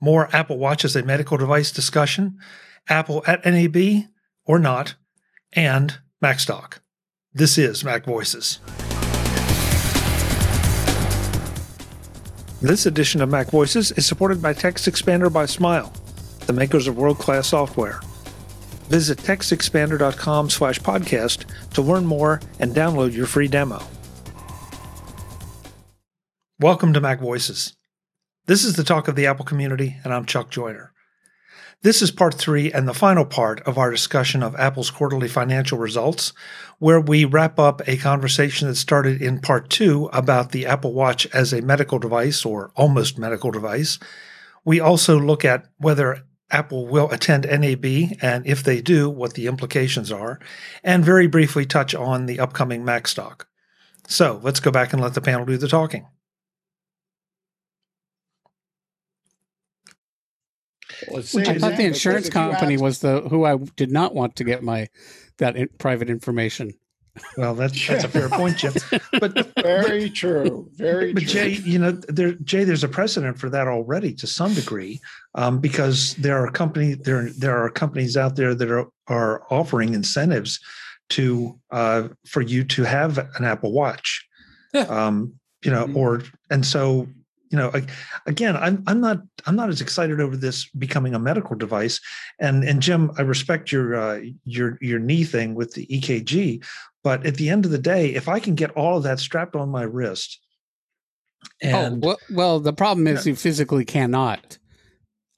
more Apple Watch as a medical device discussion, Apple at NAB or not, and MacStock. This is Mac Voices. This edition of Mac Voices is supported by Text Expander by Smile, the makers of world-class software. Visit textexpander.com slash podcast to learn more and download your free demo. Welcome to Mac Voices. This is the talk of the Apple community, and I'm Chuck Joiner. This is part three and the final part of our discussion of Apple's quarterly financial results, where we wrap up a conversation that started in part two about the Apple Watch as a medical device or almost medical device. We also look at whether Apple will attend NAB, and if they do, what the implications are, and very briefly touch on the upcoming Mac stock. So let's go back and let the panel do the talking. Which I thought the insurance company was the who I did not want to get my that in, private information. Well, that's that's a fair point, Jim. But very but, true, very. But true. Jay, you know, there, Jay, there's a precedent for that already to some degree, um, because there are company there there are companies out there that are are offering incentives to uh, for you to have an Apple Watch. Yeah. Um, you know, mm-hmm. or and so you know again i'm i'm not i'm not as excited over this becoming a medical device and and jim i respect your uh, your your knee thing with the ekg but at the end of the day if i can get all of that strapped on my wrist oh, and oh, well, well the problem is yeah. you physically cannot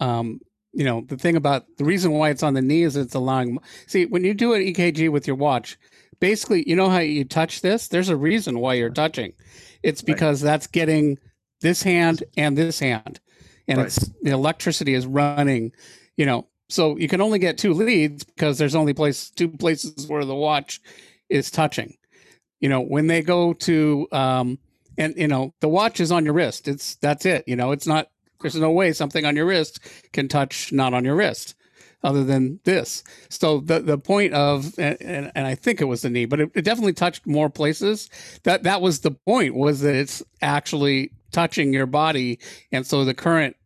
um you know the thing about the reason why it's on the knee is it's allowing see when you do an ekg with your watch basically you know how you touch this there's a reason why you're touching it's because right. that's getting this hand and this hand, and right. it's the electricity is running. You know, so you can only get two leads because there's only place two places where the watch is touching. You know, when they go to um, and you know the watch is on your wrist. It's that's it. You know, it's not. There's no way something on your wrist can touch not on your wrist other than this. So the the point of and, and, and I think it was the knee, but it, it, definitely touched more places. That that was the point was that it's actually touching your body, and so the current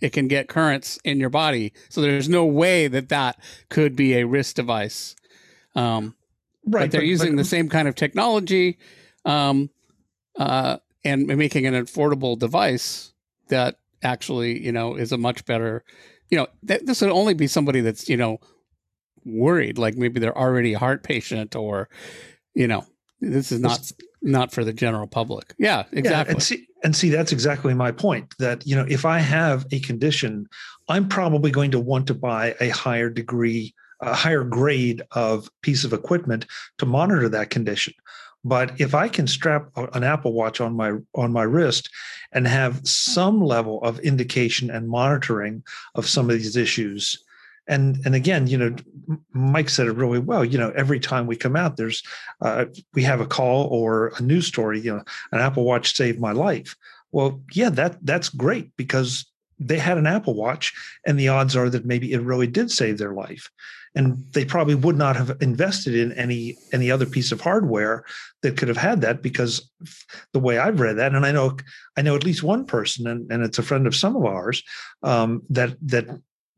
it can get currents in your body. So there's no way that that could be a wrist device. Um, right, but they're but, using but, the same kind of technology, um, uh, and making an affordable device that actually, you know, is a much better. You know, th- this would only be somebody that's you know worried, like maybe they're already a heart patient, or you know, this is not not for the general public. Yeah, exactly. Yeah, and see, and see, that's exactly my point. That you know, if I have a condition, I'm probably going to want to buy a higher degree, a higher grade of piece of equipment to monitor that condition. But if I can strap an Apple Watch on my on my wrist and have some level of indication and monitoring of some of these issues, and and again you know mike said it really well you know every time we come out there's uh, we have a call or a news story you know an apple watch saved my life. Well yeah that that's great because they had an apple watch and the odds are that maybe it really did save their life. And they probably would not have invested in any any other piece of hardware that could have had that because the way I've read that, and I know I know at least one person, and, and it's a friend of some of ours, um, that that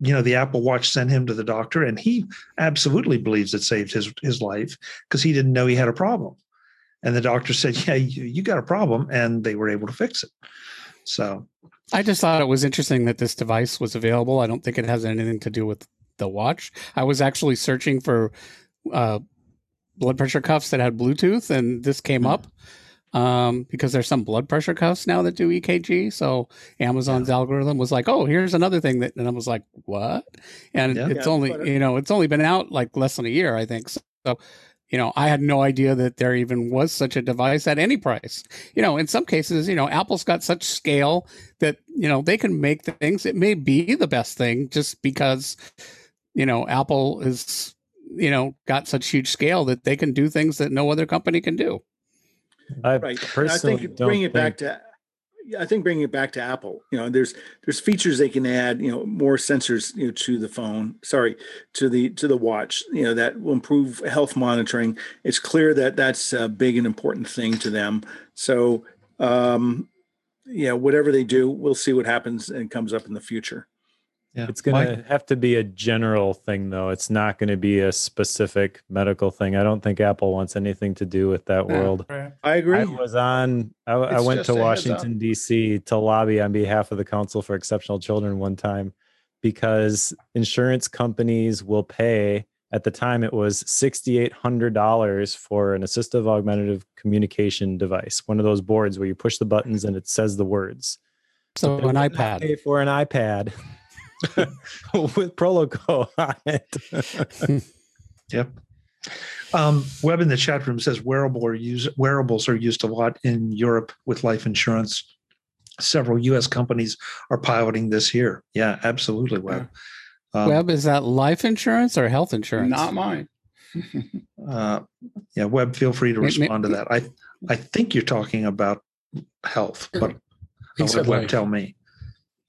you know the apple watch sent him to the doctor and he absolutely believes it saved his his life because he didn't know he had a problem. And the doctor said yeah you, you got a problem and they were able to fix it so i just thought it was interesting that this device was available i don't think it has anything to do with the watch i was actually searching for uh, blood pressure cuffs that had bluetooth and this came mm-hmm. up um, because there's some blood pressure cuffs now that do EKG. So Amazon's yeah. algorithm was like, oh, here's another thing that, and I was like, what? And yeah. it's yeah, only, you know, it's only been out like less than a year, I think. So, so, you know, I had no idea that there even was such a device at any price. You know, in some cases, you know, Apple's got such scale that, you know, they can make things. It may be the best thing just because, you know, Apple is, you know, got such huge scale that they can do things that no other company can do. I right. I think bring it think... back to I think bringing it back to Apple, you know, there's there's features they can add, you know, more sensors you know, to the phone, sorry, to the to the watch, you know, that will improve health monitoring. It's clear that that's a big and important thing to them. So, um, yeah, whatever they do, we'll see what happens and comes up in the future. Yeah. It's going to have to be a general thing, though. It's not going to be a specific medical thing. I don't think Apple wants anything to do with that yeah, world. Right. I agree. I was on, I, I went to Washington, D.C. to lobby on behalf of the Council for Exceptional Children one time because insurance companies will pay, at the time, it was $6,800 for an assistive augmentative communication device, one of those boards where you push the buttons and it says the words. So, an iPad. Pay for an iPad with Proloquo on it. yep. Um, Web in the chat room says wearable are use, wearables are used a lot in Europe with life insurance. Several U.S. companies are piloting this here. Yeah, absolutely, Web. Um, Web is that life insurance or health insurance? Not mine. uh, yeah, Web. Feel free to respond to that. I I think you're talking about health, but I'll let Web tell me.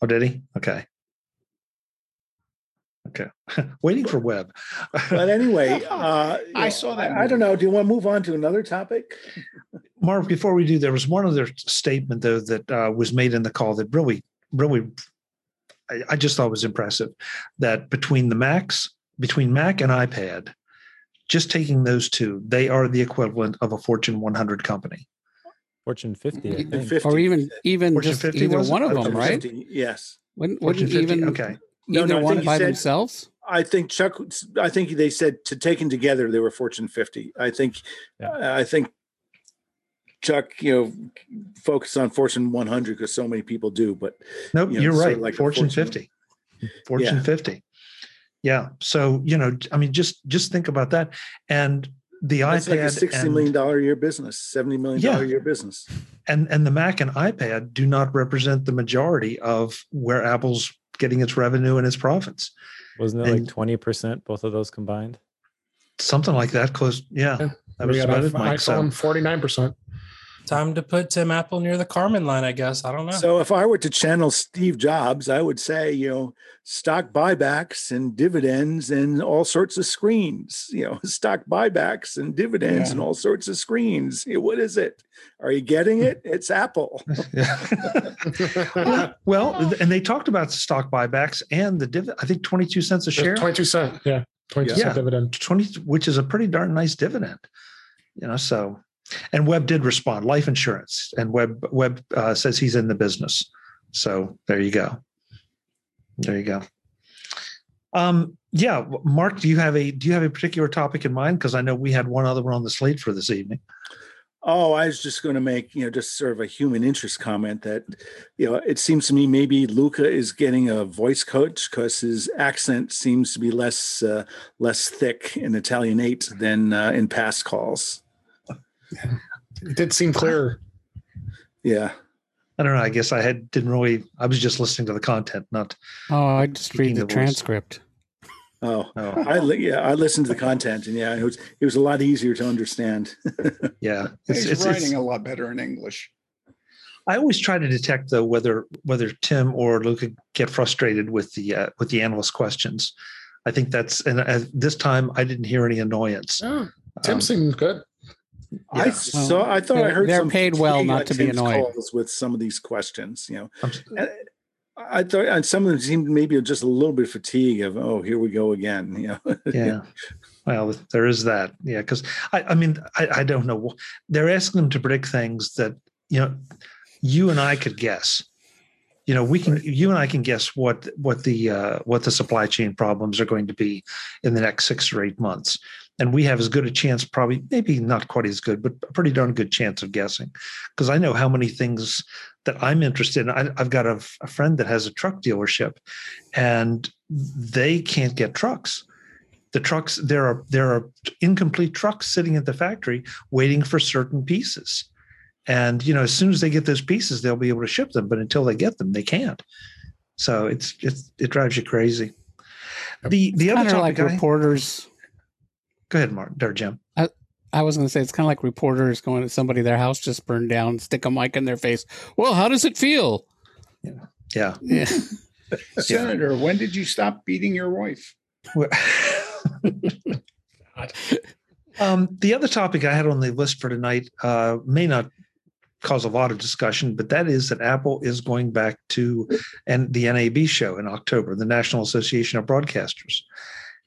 Oh, did he? Okay. Okay. Waiting for Web. but anyway, uh, I saw that. I, I, don't know. Do you want to move on to another topic? Mark, before we do, there was one other statement though that uh, was made in the call that really, really, I, I, just thought was impressive. That between the Macs, between Mac and iPad, just taking those two, they are the equivalent of a Fortune 100 company. Fortune 50, 50 or even even Fortune just 50 either one of them, right? 50, yes. Wouldn't, wouldn't even okay no, Either no, one by said, themselves? I think Chuck. I think they said to taken together they were Fortune 50. I think. Yeah. Uh, I think Chuck, you know, focus on Fortune 100 because so many people do. But nope, you are right. Like Fortune, Fortune 50. Fortune yeah. 50. Yeah. So you know, I mean, just just think about that. And the That's iPad, like a sixty million dollar a year business, seventy million dollar yeah. a year business. And and the Mac and iPad do not represent the majority of where Apple's getting its revenue and its profits. Wasn't it and like twenty percent both of those combined? Something like that. Close. Yeah, yeah. that was about it. Mike, iPhone forty nine percent. Time to put Tim Apple near the Kármán line, I guess. I don't know. So if I were to channel Steve Jobs, I would say, you know, stock buybacks and dividends and all sorts of screens, you know, stock buybacks and dividends yeah. and all sorts of screens. What is it? Are you getting it? It's Apple. well, and they talked about stock buybacks and the dividend. I think 22 cents a share. 22 cent. Yeah. 22 yeah. cent dividend. 20, which is a pretty darn nice dividend. You know, so and Webb did respond, life insurance, and Webb Webb uh, says he's in the business. So there you go. There you go. Um, yeah, Mark, do you have a do you have a particular topic in mind? Because I know we had one other one on the slate for this evening. Oh, I was just going to make you know just sort of a human interest comment that you know it seems to me maybe Luca is getting a voice coach because his accent seems to be less uh, less thick in Italianate than uh, in past calls. Yeah. It did seem clearer. Yeah. I don't know. I guess I had didn't really. I was just listening to the content, not. Oh, I just read the, the transcript. Oh, oh, I yeah, I listened to the content, and yeah, it was it was a lot easier to understand. yeah, it's, he's it's, writing it's, a lot better in English. I always try to detect though whether whether Tim or Luca get frustrated with the uh, with the analyst questions. I think that's and uh, this time I didn't hear any annoyance. Oh, Tim um, seemed good. Yeah. I saw. I thought I heard they're paid well not to be annoyed with some of these questions. You know, I thought and some of them seemed maybe just a little bit fatigue of oh here we go again. You know. yeah. Well, there is that. Yeah, because I, I mean, I, I don't know. They're asking them to predict things that you know you and I could guess you know we can you and i can guess what what the uh, what the supply chain problems are going to be in the next six or eight months and we have as good a chance probably maybe not quite as good but a pretty darn good chance of guessing. Because i know how many things that i'm interested in. I, have got a, a friend that has a truck dealership and they can't get trucks. The trucks there are there are incomplete trucks sitting at the factory waiting for certain pieces. And you know as soon as they get those pieces they'll be able to ship them but until they get them they can't. So it's it's it drives you crazy. The the other like I, reporters go ahead mark there jim. I, I was going to say it's kind of like reporters going to somebody their house just burned down stick a mic in their face. Well how does it feel? Yeah. Yeah, yeah. senator when did you stop beating your wife? Um, the other topic I had on the list for tonight uh, may not cause a lot of discussion, but that is that Apple is going back to and the NAB show in October, the National Association of Broadcasters.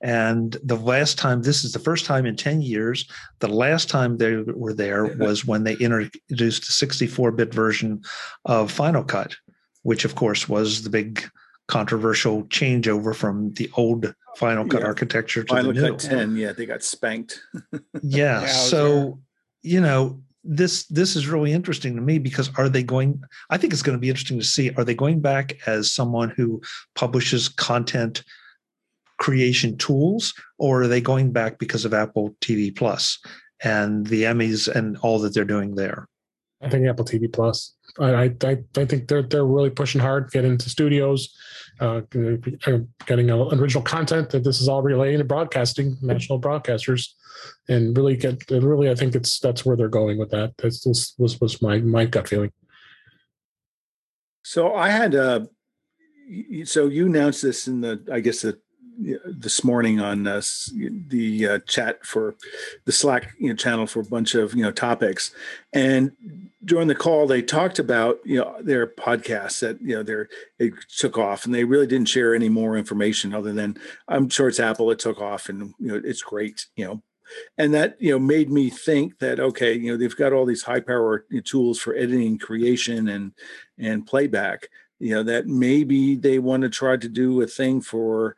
And the last time, this is the first time in 10 years, the last time they were there mm-hmm. was when they introduced a 64 bit version of Final Cut, which of course was the big controversial changeover from the old Final Cut yeah. architecture to Final the new. Cut 10. Yeah, they got spanked. yeah. yeah so, you know, this this is really interesting to me because are they going i think it's going to be interesting to see are they going back as someone who publishes content creation tools or are they going back because of apple tv plus and the emmys and all that they're doing there i think apple tv plus I, I, I think they're they're really pushing hard, get into studios, uh, getting original content. That this is all related to broadcasting, national broadcasters, and really get really. I think it's that's where they're going with that. That's this was was my my gut feeling. So I had uh so you announced this in the I guess the this morning on uh, the uh, chat for the Slack you know, channel for a bunch of you know topics, and during the call they talked about you know their podcast that you know they it took off, and they really didn't share any more information other than I'm sure it's Apple it took off, and you know it's great, you know. And that you know made me think that okay, you know they've got all these high power tools for editing, creation, and and playback. You know that maybe they want to try to do a thing for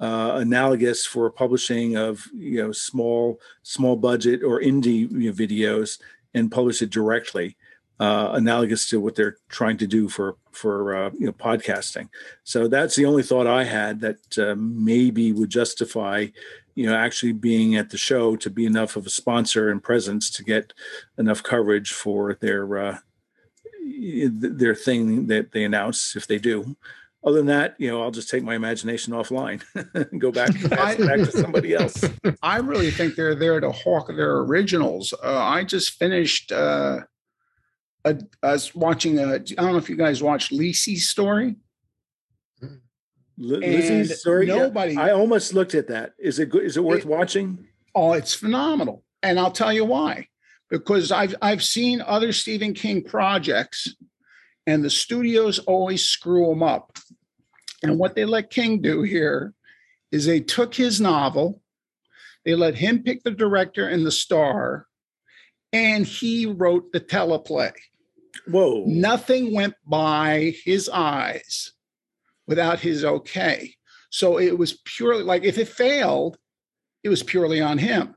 uh, analogous for publishing of you know small small budget or indie you know, videos and publish it directly uh, analogous to what they're trying to do for for uh, you know podcasting. So that's the only thought i had that uh, maybe would justify you know actually being at the show to be enough of a sponsor and presence to get enough coverage for their uh, their thing that they announce if they do other than that, you know, I'll just take my imagination offline and go back, back to somebody else. I really think they're there to hawk their originals. Uh, I just finished uh, a, was watching a, I don't know if you guys watched Lisey's story. L- Lizzie's story. Nobody. Yeah. I almost looked at that. Is it good? Is it worth it, watching? Oh, it's phenomenal, and I'll tell you why. Because I've I've seen other Stephen King projects, and the studios always screw them up. And what they let King do here is they took his novel, they let him pick the director and the star, and he wrote the teleplay. Whoa. Nothing went by his eyes without his okay. So it was purely like if it failed, it was purely on him.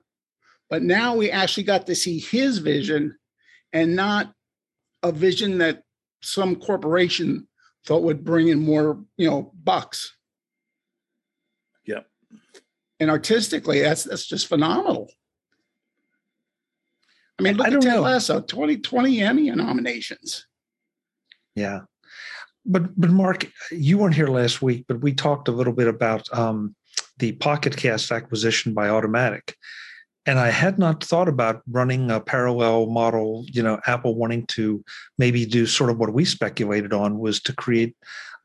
But now we actually got to see his vision and not a vision that some corporation thought would bring in more, you know, bucks. Yeah. And artistically, that's that's just phenomenal. I mean, look I at Ted know. Lasso, 20, 20 Emmy nominations. Yeah. But but Mark, you weren't here last week, but we talked a little bit about um, the Pocket Cast acquisition by Automattic and I had not thought about running a parallel model. You know, Apple wanting to maybe do sort of what we speculated on was to create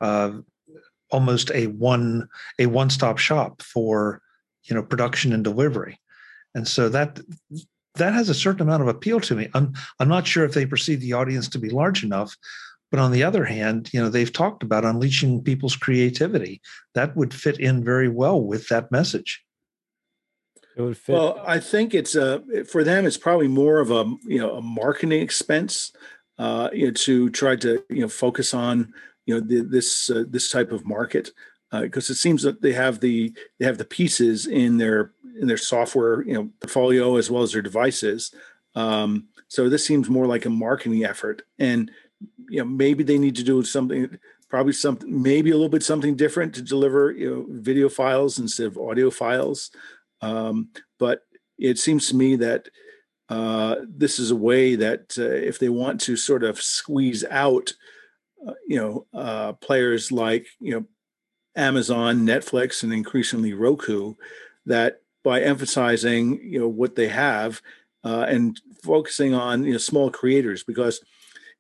uh, almost a one a one stop shop for you know production and delivery, and so that that has a certain amount of appeal to me. I'm I'm not sure if they perceive the audience to be large enough. But on the other hand, you know, they've talked about unleashing people's creativity. That would fit in very well with that message. It would fit. Well, I think it's a for them. It's probably more of a you know a marketing expense, uh, you know, to try to you know focus on you know the, this uh, this type of market because uh, it seems that they have the they have the pieces in their in their software you know portfolio as well as their devices. Um, so this seems more like a marketing effort, and you know maybe they need to do something probably something maybe a little bit something different to deliver you know video files instead of audio files um, but it seems to me that uh, this is a way that uh, if they want to sort of squeeze out, uh, you know, uh, players like you know Amazon, Netflix, and increasingly Roku, that by emphasizing you know what they have uh, and focusing on you know small creators, because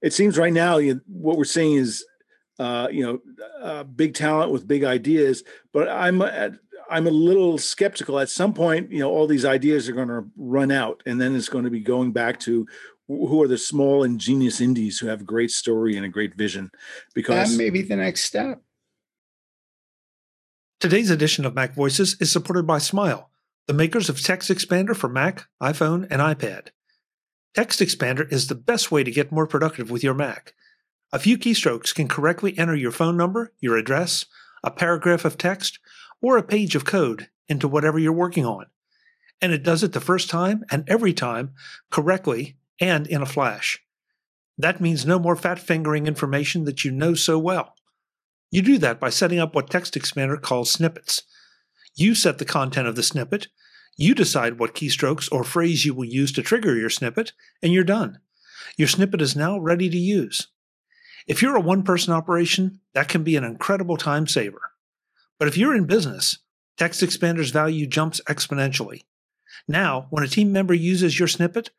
it seems right now you what we're seeing is uh, you know, big talent with big ideas. But I'm at I'm a little skeptical. At some point, you know, all these ideas are going to run out, and then it's going to be going back to who are the small ingenious indies who have a great story and a great vision because that may be the next step. Today's edition of mac voices is supported by smile the makers of text expander for mac iphone and ipad. Text expander is the best way to get more productive with your mac. A few keystrokes can correctly enter your phone number your address a paragraph of text or a page of code into whatever you're working on and it does it the first time and every time correctly and in a flash. That means no more fat fingering information that you know so well. You do that by setting up what Text Expander calls snippets. You set the content of the snippet, you decide what keystrokes or phrase you will use to trigger your snippet, and you're done. Your snippet is now ready to use. If you're a one person operation, that can be an incredible time saver. But if you're in business, Text Expander's value jumps exponentially. Now, when a team member uses your snippet,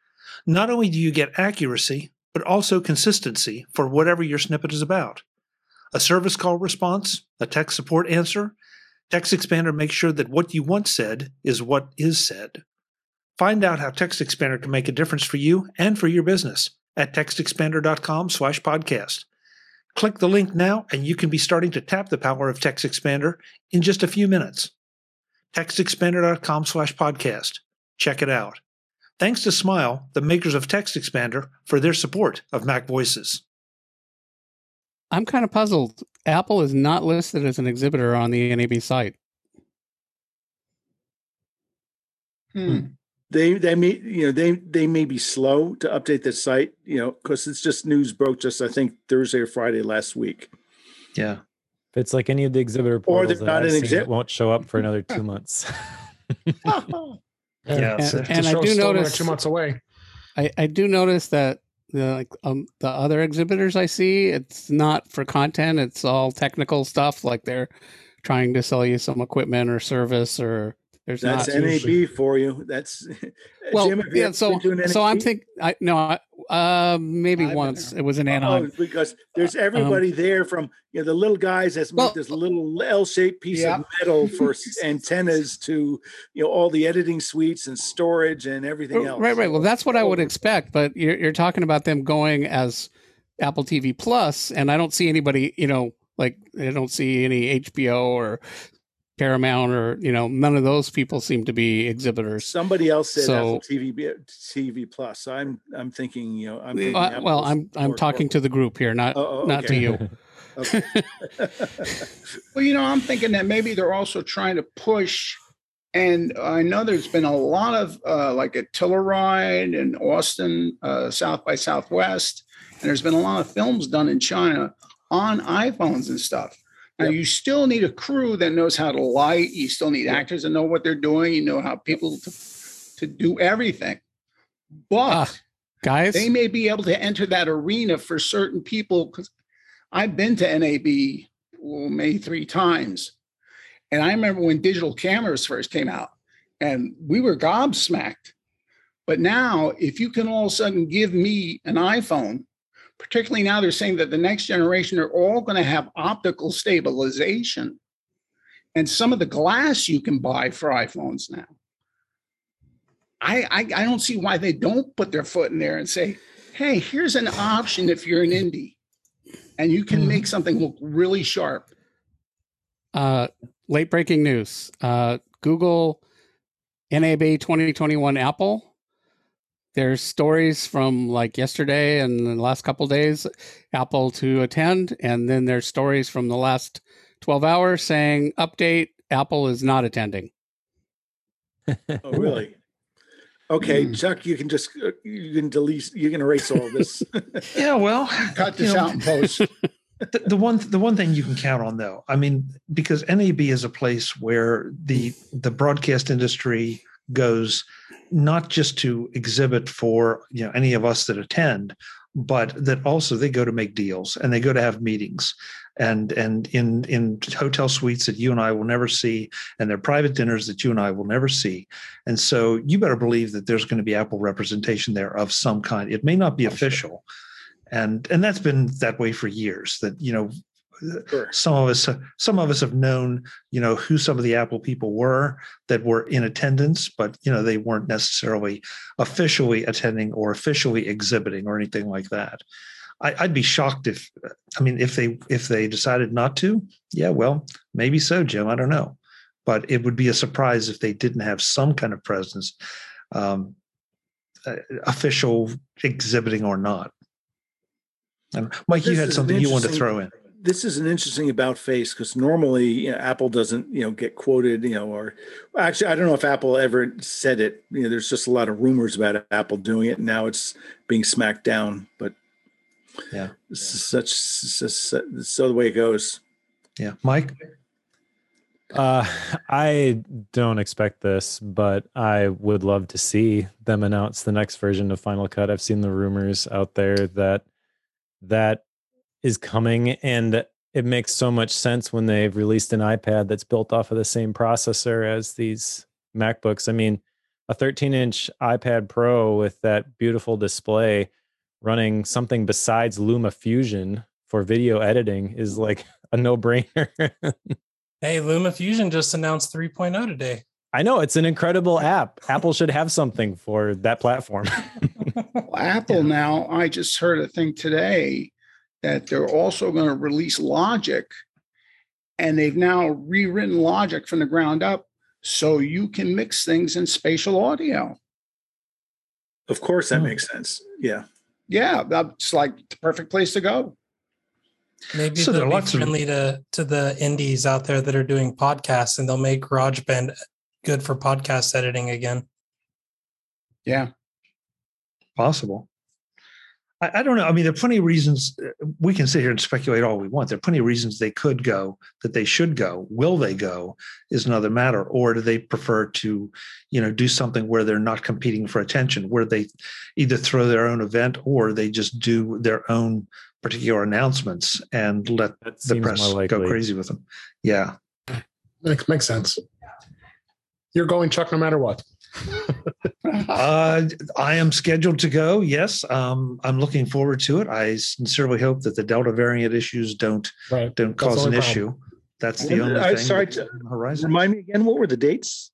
not only do you get accuracy, but also consistency for whatever your snippet is about. A service call response, a tech support answer, Text Expander makes sure that what you once said is what is said. Find out how Text Expander can make a difference for you and for your business at textexpander.com slash podcast. Click the link now and you can be starting to tap the power of Text Expander in just a few minutes. textexpander.com slash podcast. Check it out. Thanks to Smile, the makers of Text Expander, for their support of Mac Voices. I'm kind of puzzled. Apple is not listed as an exhibitor on the NAB site. Hmm. They they may you know they they may be slow to update the site you know because it's just news broke just I think Thursday or Friday last week. Yeah, if it's like any of the exhibitor portals or they're not an exhibit, won't show up for another two months. Yeah, and, and I do notice two months away. I, I do notice that the like um the other exhibitors I see, it's not for content; it's all technical stuff. Like they're trying to sell you some equipment or service or there's that's NAB usually... for you. That's well, Jim, yeah. So, so I'm thinking. I no, uh, maybe I've once it was in Anaheim oh, because there's uh, everybody um, there from you know the little guys that's well, this little L-shaped piece yeah. of metal for antennas to you know all the editing suites and storage and everything else. Right, right. Well, that's what I would expect. But you're, you're talking about them going as Apple TV Plus, and I don't see anybody. You know, like I don't see any HBO or Paramount or you know none of those people seem to be exhibitors. Somebody else said so, Apple TV TV Plus. So I'm I'm thinking you know I'm uh, well I'm I'm talking to the group here, not oh, oh, not to you. well, you know I'm thinking that maybe they're also trying to push. And I know there's been a lot of uh, like at Telluride and Austin, uh, South by Southwest, and there's been a lot of films done in China on iPhones and stuff. Now, yep. you still need a crew that knows how to light. You still need yep. actors that know what they're doing. You know how people to, to do everything. But uh, guys, they may be able to enter that arena for certain people. Because I've been to NAB well, maybe three times, and I remember when digital cameras first came out, and we were gobsmacked. But now, if you can all of a sudden give me an iPhone particularly now they're saying that the next generation are all going to have optical stabilization. And some of the glass you can buy for iPhones now. I, I, I don't see why they don't put their foot in there and say, hey, here's an option if you're an indie and you can make mm-hmm. something look really sharp. Uh, late breaking news uh, Google NAB 2021 Apple there's stories from like yesterday and the last couple days apple to attend and then there's stories from the last 12 hours saying update apple is not attending. Oh really? Okay mm. chuck you can just uh, you can delete you can erase all this. Yeah well cut this out and post. the, the one the one thing you can count on though i mean because nab is a place where the the broadcast industry goes not just to exhibit for you know any of us that attend but that also they go to make deals and they go to have meetings. And and in in hotel suites that you and I will never see and their private dinners that you and I will never see. And so you better believe that there's going to be apple representation there of some kind. It may not be oh, official. And and that's been that way for years that you know sure. some of us some of us have known you know who some of the apple people were that were in attendance but you know they weren't necessarily officially attending or officially exhibiting or anything like that. I, would be shocked if i mean if they if they decided not to yeah well maybe so jim i don't know. But it would be a surprise if they didn't have some kind of presence um, uh, official exhibiting or not. And mike this you had something you wanted to throw in this is an interesting about face because normally you know, Apple doesn't you know get quoted you know or actually I don't know if Apple ever said it. You know there's just a lot of rumors about Apple doing it and now it's being smacked down but yeah. this is such so the way it goes. Yeah. Mike? Uh I don't expect this but I would love to see them announce the next version of Final Cut. I've seen the rumors out there that that is coming and it makes so much sense when they've released an iPad that's built off of the same processor as these MacBooks. I mean, a 13 inch iPad Pro with that beautiful display running something besides LumaFusion for video editing is like a no brainer. hey, Luma Fusion just announced 3.0 today. I know it's an incredible app. Apple should have something for that platform. well, Apple now, I just heard a thing today that they're also going to release Logic, and they've now rewritten Logic from the ground up so you can mix things in spatial audio. Of course, that hmm. makes sense. Yeah. Yeah, that's like the perfect place to go. Maybe so they'll be friendly of... to to the indies out there that are doing podcasts, and they'll make GarageBand good for podcast editing again. Yeah, possible. I, I, don't know. I mean, there are plenty of reasons uh, we can sit here and speculate all we want. There are plenty of reasons they could go, that they should go. Will they go is another matter. Or do they prefer to, you know, do something where they're not competing for attention, where they either throw their own event or they just do their own particular announcements and let the press go crazy with them. Yeah. Makes makes sense. You're going Chuck no matter what uh, I am scheduled to go. Yes, um, I'm looking forward to it. I sincerely hope that the Delta variant issues don't right. don't cause an problem. issue. That's the only I, thing. Sorry, to, horizon. Remind me again. What were the dates?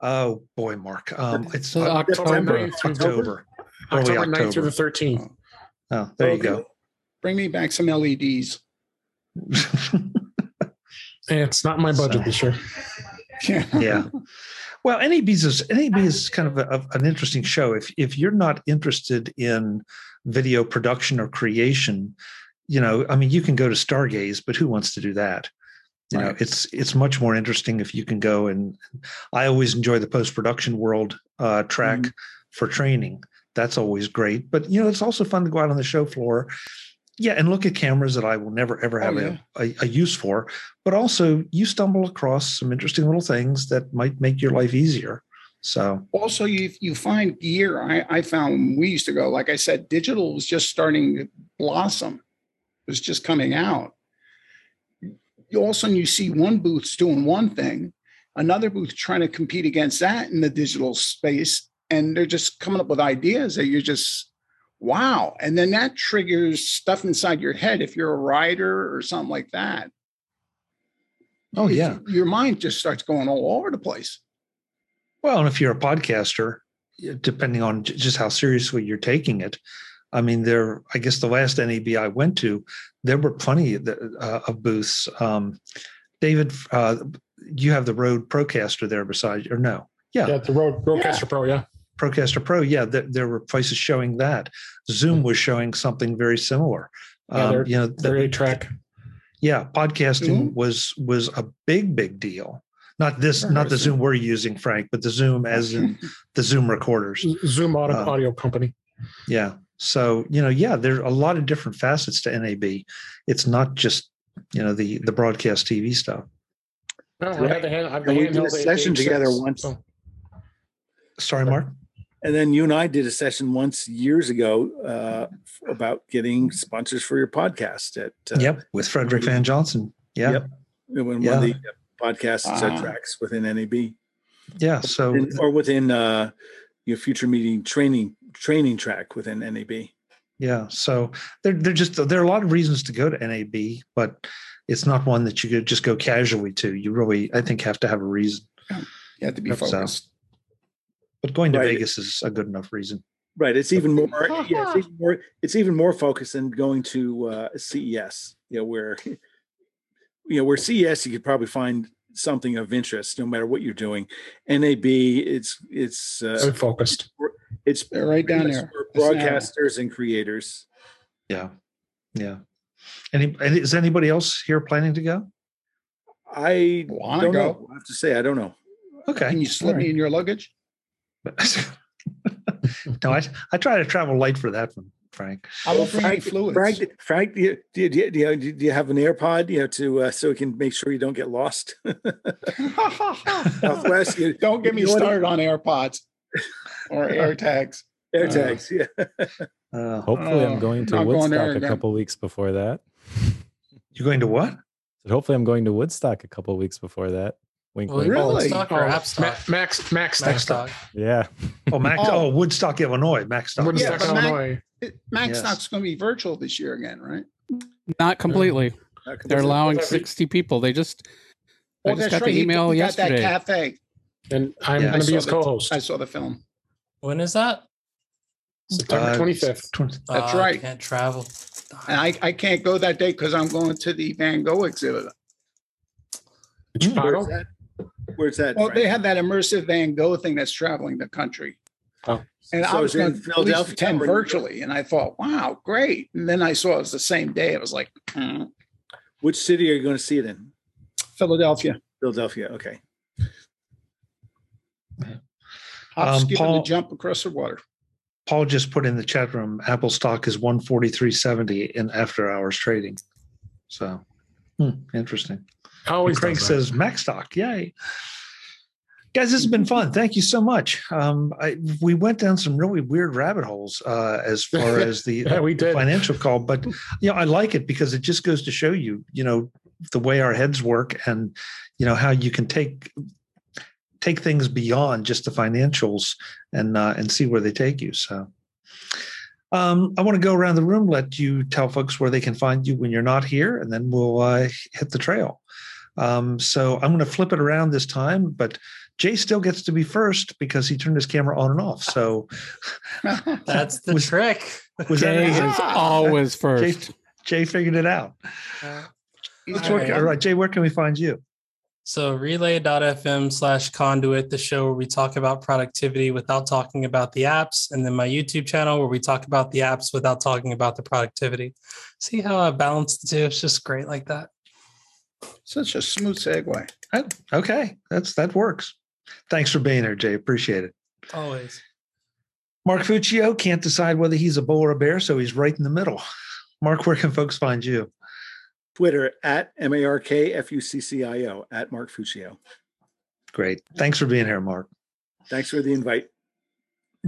Oh boy, Mark. Um, it's uh, October. October. October, October 9th through the 13th. Oh, there okay. you go. Bring me back some LEDs. it's not my budget so. this year. Yeah. yeah. Well, NAB is NAB is kind of a, an interesting show. If if you're not interested in video production or creation, you know, I mean, you can go to Stargaze, but who wants to do that? You right. know, it's it's much more interesting if you can go and. I always enjoy the post production world uh, track mm-hmm. for training. That's always great, but you know, it's also fun to go out on the show floor yeah, and look at cameras that I will never ever oh, have oh, yeah. a, a, a, use for. But also, you stumble across some interesting little things that might make your life easier. So also, you you find gear. I, I found we used to go. Like I said, digital was just starting to blossom. It was just coming out. You all of a sudden you see one booth doing one thing, another booth trying to compete against that in the digital space, and they're just coming up with ideas that you're just wow. And then that triggers stuff inside your head if you're a writer or something like that. Oh, yeah. Your mind just starts going all over the place. Well, and if you're a podcaster, depending on just how seriously you're taking it, I mean, there. I guess the last NAB I went to, there were plenty of, uh, of booths. Um, David, uh, you have the Rode Procaster there beside, you, or no? Yeah, yeah, the Rode Procaster yeah. Pro. Yeah, Procaster Pro, yeah, there, there, were places showing that. Zoom was showing something very similar. Yeah, um, you know, their eight track. Yeah, podcasting mm-hmm. was was a big big deal. Not this, not the Zoom we're using, Frank, but the Zoom as in the Zoom recorders. Zoom audio, uh, audio company. Yeah. So you know, yeah, there are a lot of different facets to NAB. It's not just you know the the broadcast TV stuff. No, I had the hand, I had the we did a session together once. So. Sorry, Mark and then you and I did a session once years ago uh, about getting sponsors for your podcast. At uh, yep, with Frederick Van Johnson. Yeah, yep, when yeah. one of the podcasts uh, tracks within NAB. Yeah, so within, or within uh, your future meeting training training track within NAB. yeah. So there, there just there are a lot of reasons to go to NAB, but it's not one that you could just go casually to. You really, I think, have to have a reason. Yeah. You have to be focused. So, but going to right. Vegas is a good enough reason. Right. It's even more. yeah. It's even more. It's even more focused than going to uh, CES. You know where, you know where CES you could probably find something of interest no matter what you're doing. NAB, it's it's uh, focused. It's right down there. For broadcasters and creators. Yeah, yeah. Any is anybody else here planning to go? I want to go. Know. I have to say I don't know. Okay. Can you slip right. me in your luggage? no, I I try to travel light for that one. Frank. I will bring Frank, fluids. Frank, Frank, do you, do, you, do, you, do you have an AirPod, you know, to uh, so we can make sure you don't get lost? Southwest, you, don't get me started on AirPods or AirTags. AirTags, uh, yeah. Uh, Hopefully, I'm going to Woodstock a couple weeks before that. You're going to what? Hopefully, I'm going to Woodstock a couple weeks before that. Wink, wink. Really? Woodstock or Appstock? Max, Max, MacStock. Yeah. Oh, Max. Oh, Woodstock, Illinois. MacStock. Woodstock, yeah, Illinois. Max yes. going to be virtual this year again, right? Not completely. Not They're allowing sixty people. They just. Oh, I just got right. the email you, yesterday. Got that cafe. And I'm yeah, going to be his co-host. I saw the film. When is that? September twenty fifth. That's uh, right. I can't travel. And I, I can't go that day because I'm going to the Van Gogh exhibit. Chicago. Where's that? Where's that well, they have that immersive Van Gogh thing that's traveling the country. Oh. And so I was going to Philadelphia attend virtually, and I thought, wow, great. And then I saw it was the same day. I was like, mm. which city are you going to see it in? Philadelphia. Philadelphia. Okay. Hops um, Paul, the jump across the water. Paul just put in the chat room. Apple stock is one forty three seventy in after hours trading. So, hmm, interesting. Always Craig says Mac stock. Yay guys this has been fun thank you so much um, I, we went down some really weird rabbit holes uh, as far as the, yeah, we did. financial call but you know i like it because it just goes to show you you know the way our heads work and you know how you can take take things beyond just the financials and uh, and see where they take you so um, I want to go around the room, let you tell folks where they can find you when you're not here, and then we'll uh, hit the trail. Um, so I'm going to flip it around this time, but Jay still gets to be first because he turned his camera on and off. So that's the was, trick. Was Jay that is always first. Jay, Jay, figured it out. Uh, Let's work. All right, Jay, where can we find you? So relay.fm slash conduit, the show where we talk about productivity without talking about the apps. And then my YouTube channel where we talk about the apps without talking about the productivity. See how I balance the two? It's just great like that. Such a smooth segue. Okay. That's that works. Thanks for being here, Jay. Appreciate it. Always. Mark Fuccio can't decide whether he's a bull or a bear, so he's right in the middle. Mark, where can folks find you? Twitter at M A R K F U C C I O at Mark Fuccio. Great. Thanks for being here, Mark. Thanks for the invite.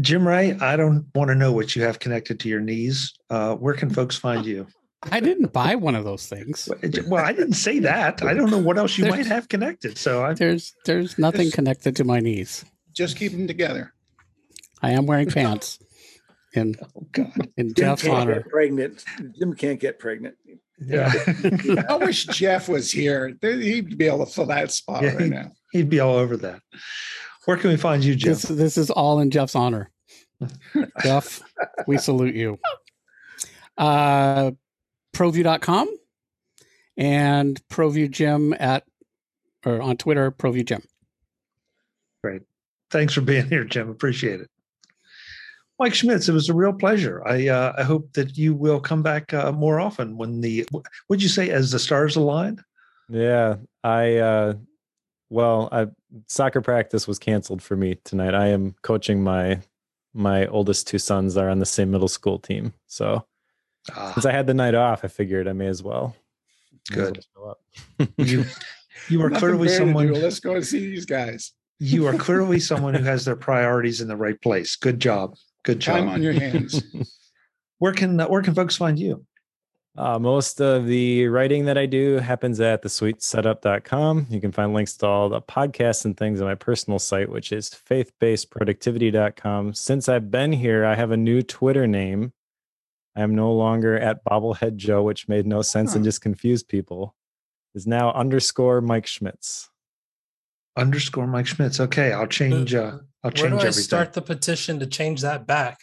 Jim Rea, I don't want to know what you have connected to your knees. Uh, where can folks find you? I didn't buy one of those things. Well, I didn't say that. I don't know what else you there's, might have connected. So I, there's there's nothing connected to my knees. Just keep them together. I am wearing pants. In oh God, in Jim Jeff's honor, pregnant. Jim can't get pregnant. Yeah, I wish Jeff was here. He'd be able to fill that spot yeah, right he'd, now. He'd be all over that. Where can we find you, Jeff? This, this is all in Jeff's honor. Jeff, we salute you. Uh, provue.com and ProVUE Jim at or on Twitter, ProVUE Jim. Great. Thanks for being here, Jim. Appreciate it. Mike Schmitz, it was a real pleasure. I uh, I hope that you will come back uh, more often when the would you say as the stars aligned? Yeah, I uh, well, I soccer practice was canceled for me tonight. I am coaching my my oldest two sons are on the same middle school team, so Ah. Since I had the night off, I figured I may as well. Good. Well you, you are clearly someone. Let's go and see these guys. you are clearly someone who has their priorities in the right place. Good job. Good job. Time on your hands. where can where can folks find you? Uh, most of the writing that I do happens at thesweetsetup.com. You can find links to all the podcasts and things on my personal site, which is faithbasedproductivity.com. Since I've been here, I have a new Twitter name I am no longer at Bobblehead Joe, which made no sense huh. and just confused people. Is now underscore Mike Schmitz. Underscore Mike Schmitz. Okay, I'll change. Uh, I'll change Where do I everything. start the petition to change that back?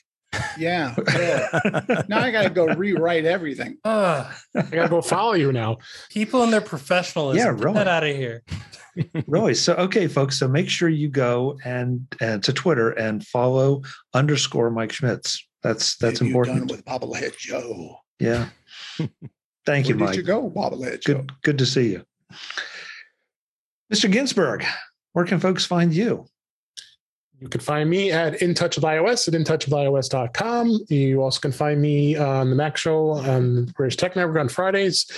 Yeah. now I got to go rewrite everything. Uh, I got to go follow you now. People and their professionalism. Yeah, really. Get out of here. really. So, okay, folks. So make sure you go and, and to Twitter and follow underscore Mike Schmitz. That's that's Have important. with Bobblehead Joe. Yeah. Thank you, Where Mike. Did you go, Bobblehead Joe? Good. Good to see you, Mr. Ginsburg. Where can folks find you? You can find me at In Touch with iOS at intouchwithios.com. You also can find me on the Mac Show on the British Tech Network on Fridays.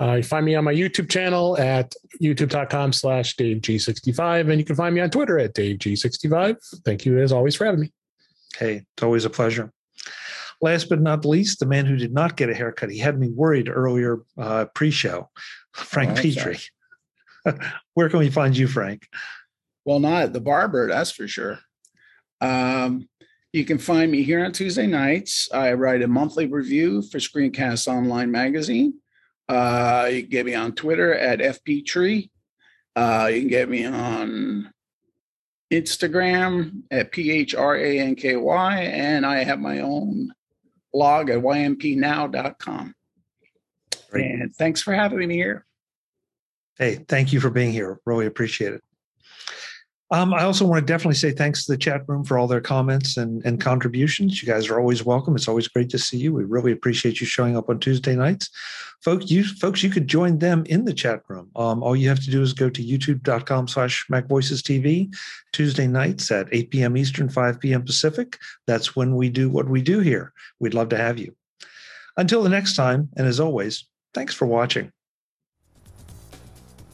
Uh, you find me on my YouTube channel at youtube.com slash DaveG65. And you can find me on Twitter at DaveG65. Thank you as always for having me. Hey, it's always a pleasure. Last but not least, the man who did not get a haircut. He had me worried earlier uh, pre-show, Frank oh, Petrie. Where can we find you, Frank? Well, not at the barber, that's for sure. Um, you can find me here on Tuesday nights. I write a monthly review for Screencast Online Magazine. Uh, you can get me on Twitter at FPTree. Uh, you can get me on Instagram at PHRANKY, and I have my own blog at ympnow.com. Great. And thanks for having me here. Hey, thank you for being here. Really appreciate it. Um, I also want to definitely say thanks to the chat room for all their comments and, and contributions. You guys are always welcome. It's always great to see you. We really appreciate you showing up on Tuesday nights. Folks, you folks, you could join them in the chat room. Um, all you have to do is go to youtube.com slash MacVoices TV Tuesday nights at 8 p.m. Eastern, 5 p.m. Pacific. That's when we do what we do here. We'd love to have you. Until the next time, and as always, thanks for watching.